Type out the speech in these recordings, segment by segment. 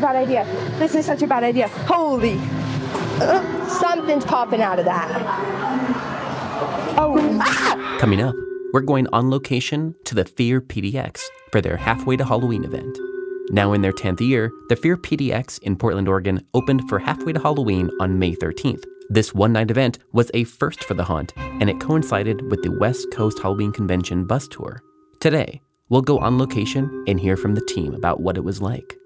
bad idea. This is such a bad idea. Holy. Uh, something's popping out of that. Oh. Ah! Coming up, we're going on location to the Fear PDX for their Halfway to Halloween event. Now in their 10th year, the Fear PDX in Portland, Oregon opened for Halfway to Halloween on May 13th. This one night event was a first for the haunt, and it coincided with the West Coast Halloween Convention bus tour. Today, we'll go on location and hear from the team about what it was like.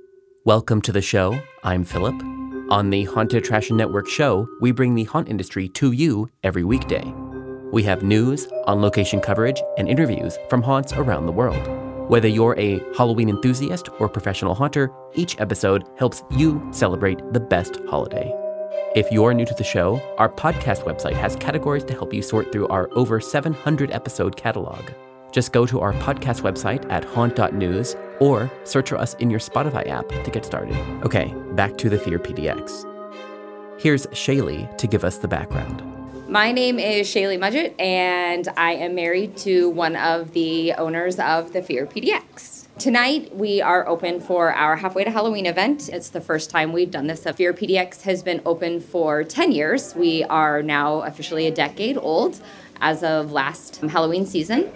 Welcome to the show. I'm Philip. On the Haunted Attraction Network show, we bring the haunt industry to you every weekday. We have news, on location coverage, and interviews from haunts around the world. Whether you're a Halloween enthusiast or professional haunter, each episode helps you celebrate the best holiday. If you're new to the show, our podcast website has categories to help you sort through our over 700 episode catalog. Just go to our podcast website at haunt.news or search for us in your Spotify app to get started. Okay, back to the Fear PDX. Here's Shaylee to give us the background. My name is Shaylee Mudgett, and I am married to one of the owners of the Fear PDX. Tonight, we are open for our Halfway to Halloween event. It's the first time we've done this. The Fear PDX has been open for 10 years. We are now officially a decade old as of last Halloween season.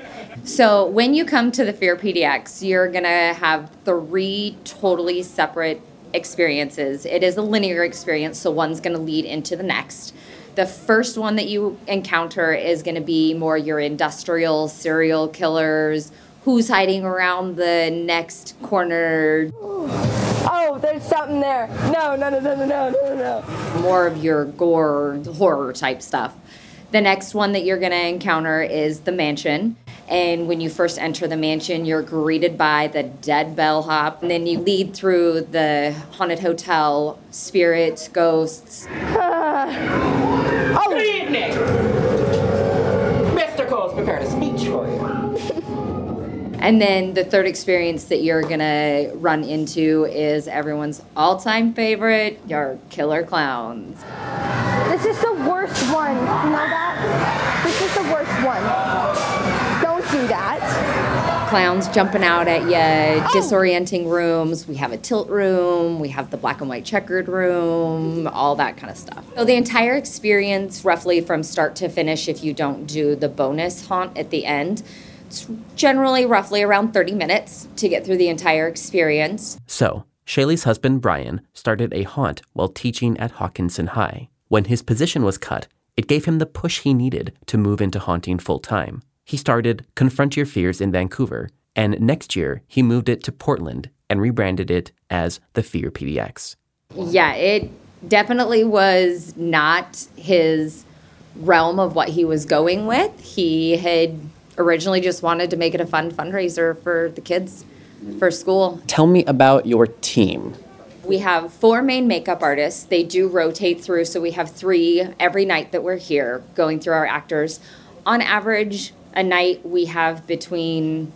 So, when you come to the Fear PDX, you're gonna have three totally separate experiences. It is a linear experience, so one's gonna lead into the next. The first one that you encounter is going to be more your industrial serial killers, who's hiding around the next corner. Oh, there's something there. No, no, no, no, no, no, no, no. More of your gore, horror type stuff. The next one that you're going to encounter is the mansion. And when you first enter the mansion, you're greeted by the dead bellhop. And then you lead through the haunted hotel, spirits, ghosts. Uh, oh. Good evening. Mr. Cole's prepared a speech for you. And then the third experience that you're gonna run into is everyone's all-time favorite, your killer clowns. This is the worst one. You know that? This is the worst one. Don't do that. Clowns jumping out at you, oh. disorienting rooms. We have a tilt room, we have the black and white checkered room, all that kind of stuff. So the entire experience, roughly from start to finish, if you don't do the bonus haunt at the end, it's generally roughly around 30 minutes to get through the entire experience. So, Shaylee's husband, Brian, started a haunt while teaching at Hockinson High. When his position was cut, it gave him the push he needed to move into haunting full time. He started Confront Your Fears in Vancouver, and next year he moved it to Portland and rebranded it as the Fear PDX. Yeah, it definitely was not his realm of what he was going with. He had originally just wanted to make it a fun fundraiser for the kids for school. Tell me about your team. We have four main makeup artists. They do rotate through, so we have three every night that we're here going through our actors. On average, a night we have between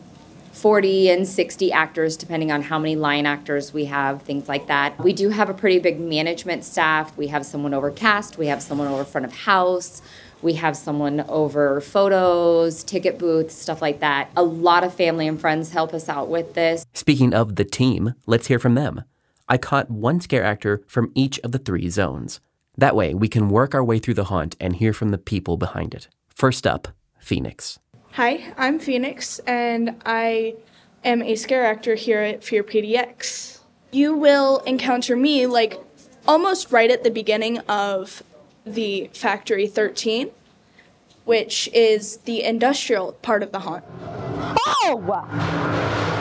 40 and 60 actors, depending on how many line actors we have, things like that. We do have a pretty big management staff. We have someone over cast, we have someone over front of house, we have someone over photos, ticket booths, stuff like that. A lot of family and friends help us out with this. Speaking of the team, let's hear from them. I caught one scare actor from each of the three zones. That way, we can work our way through the haunt and hear from the people behind it. First up, Phoenix. Hi, I'm Phoenix, and I am a scare actor here at Fear PDX. You will encounter me like almost right at the beginning of the Factory 13, which is the industrial part of the haunt. Oh!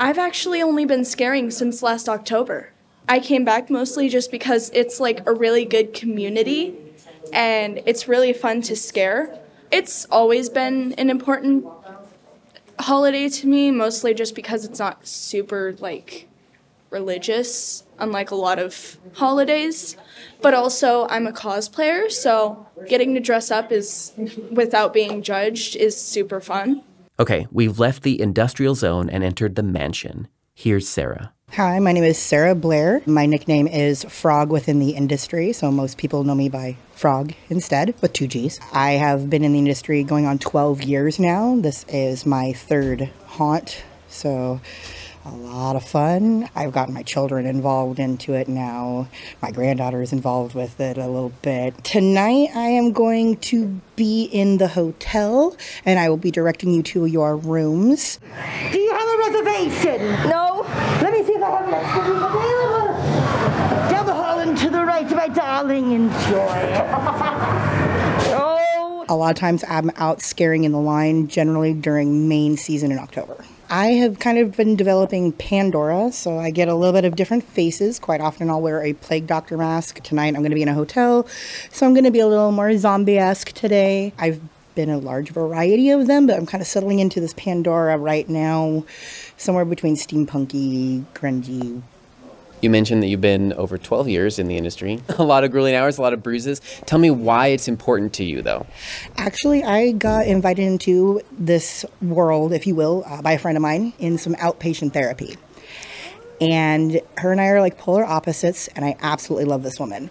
I've actually only been scaring since last October. I came back mostly just because it's like a really good community and it's really fun to scare. It's always been an important holiday to me, mostly just because it's not super like religious, unlike a lot of holidays. But also, I'm a cosplayer, so getting to dress up is without being judged is super fun. Okay, we've left the industrial zone and entered the mansion. Here's Sarah. Hi, my name is Sarah Blair. My nickname is Frog within the industry, so most people know me by Frog instead, with two G's. I have been in the industry going on 12 years now. This is my third haunt, so a lot of fun. I've gotten my children involved into it now. My granddaughter is involved with it a little bit. Tonight, I am going to be in the hotel and I will be directing you to your rooms. Do you have a reservation? No. Let me see if I have that room available. Down the hall and to the right, my darling. Enjoy. Oh. A lot of times I'm out scaring in the line generally during main season in October. I have kind of been developing Pandora, so I get a little bit of different faces. Quite often I'll wear a plague doctor mask. Tonight I'm going to be in a hotel, so I'm going to be a little more zombie esque today. I've been a large variety of them, but I'm kind of settling into this Pandora right now, somewhere between steampunky, grungy, You mentioned that you've been over 12 years in the industry. A lot of grueling hours, a lot of bruises. Tell me why it's important to you, though. Actually, I got invited into this world, if you will, uh, by a friend of mine in some outpatient therapy. And her and I are like polar opposites, and I absolutely love this woman.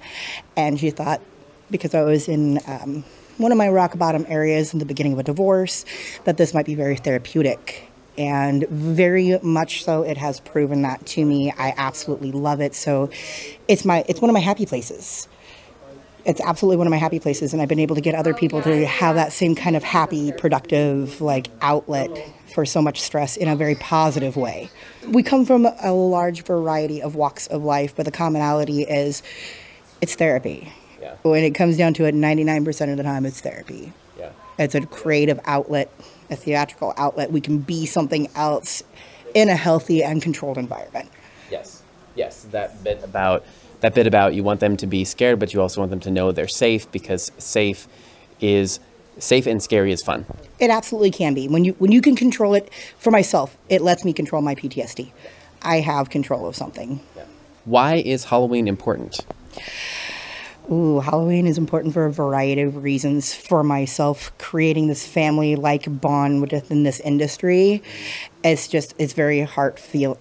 And she thought, because I was in um, one of my rock bottom areas in the beginning of a divorce, that this might be very therapeutic. And very much so, it has proven that to me. I absolutely love it. So, it's my it's one of my happy places it's absolutely one of my happy places and i've been able to get other people to have that same kind of happy productive like outlet for so much stress in a very positive way we come from a large variety of walks of life but the commonality is it's therapy Yeah. when it comes down to it 99% of the time it's therapy Yeah. it's a creative outlet a theatrical outlet we can be something else in a healthy and controlled environment Yes. Yes. That bit about that bit about you want them to be scared, but you also want them to know they're safe because safe is safe and scary is fun. It absolutely can be. When you when you can control it for myself, it lets me control my PTSD. I have control of something. Why is Halloween important? Ooh, Halloween is important for a variety of reasons. For myself, creating this family like bond within this industry, it's just it's very heart feel.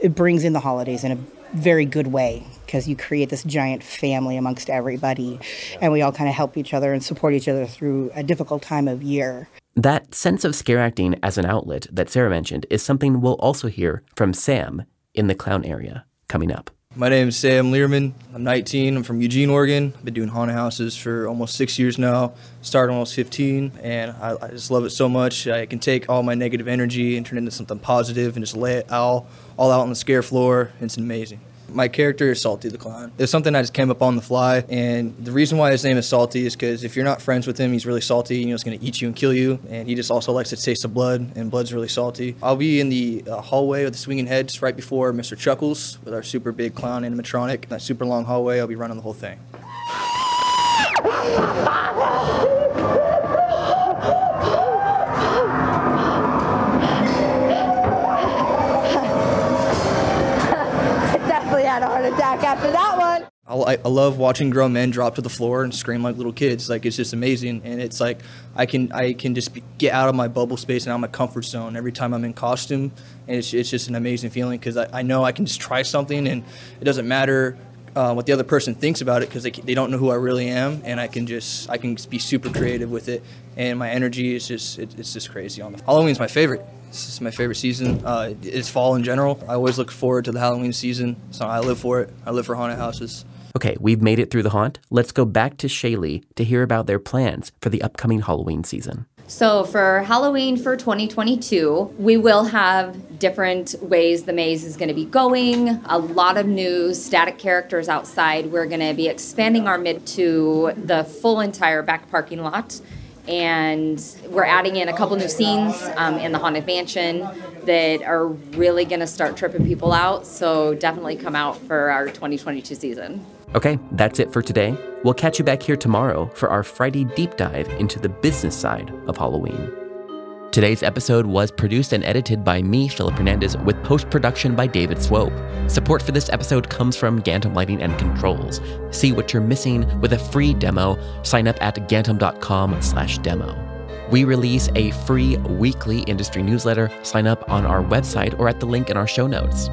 It brings in the holidays in a very good way because you create this giant family amongst everybody, and we all kind of help each other and support each other through a difficult time of year. That sense of scare acting as an outlet that Sarah mentioned is something we'll also hear from Sam in the clown area coming up. My name is Sam Learman. I'm 19. I'm from Eugene, Oregon. I've been doing haunted houses for almost six years now. Started when I was 15, and I, I just love it so much. I can take all my negative energy and turn it into something positive and just lay it all, all out on the scare floor. It's amazing. My character is Salty the Clown. It's something I just came up on the fly, and the reason why his name is Salty is because if you're not friends with him, he's really salty. You know, he's going to eat you and kill you, and he just also likes to taste the blood, and blood's really salty. I'll be in the uh, hallway with the swinging heads right before Mr. Chuckles with our super big clown animatronic. That super long hallway, I'll be running the whole thing. Attack after that one. I, I love watching grown men drop to the floor and scream like little kids. Like it's just amazing, and it's like I can I can just be, get out of my bubble space and out of my comfort zone every time I'm in costume, and it's, it's just an amazing feeling because I, I know I can just try something and it doesn't matter uh, what the other person thinks about it because they, they don't know who I really am, and I can just I can be super creative with it, and my energy is just it, it's just crazy. On the Halloween's my favorite. This is my favorite season. Uh, it's fall in general. I always look forward to the Halloween season, so I live for it. I live for haunted houses. Okay, we've made it through the haunt. Let's go back to Shaylee to hear about their plans for the upcoming Halloween season. So for Halloween for 2022, we will have different ways the maze is going to be going. A lot of new static characters outside. We're going to be expanding our mid to the full entire back parking lot. And we're adding in a couple new scenes um, in the Haunted Mansion that are really going to start tripping people out. So definitely come out for our 2022 season. Okay, that's it for today. We'll catch you back here tomorrow for our Friday deep dive into the business side of Halloween. Today's episode was produced and edited by me, Philip Hernandez, with post production by David Swope. Support for this episode comes from Gantom Lighting and Controls. See what you're missing with a free demo. Sign up at gantom.com/slash demo. We release a free weekly industry newsletter. Sign up on our website or at the link in our show notes.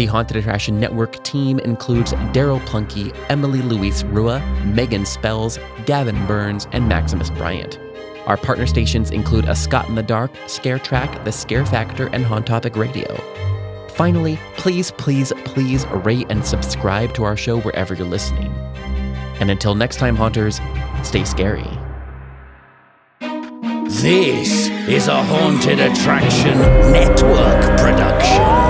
The Haunted Attraction Network team includes Daryl Plunkey, Emily Louise Rua, Megan Spells, Gavin Burns, and Maximus Bryant. Our partner stations include A Scott in the Dark, Scare Track, The Scare Factor, and Hauntopic Radio. Finally, please, please, please rate and subscribe to our show wherever you're listening. And until next time, Haunters, stay scary. This is a Haunted Attraction Network production.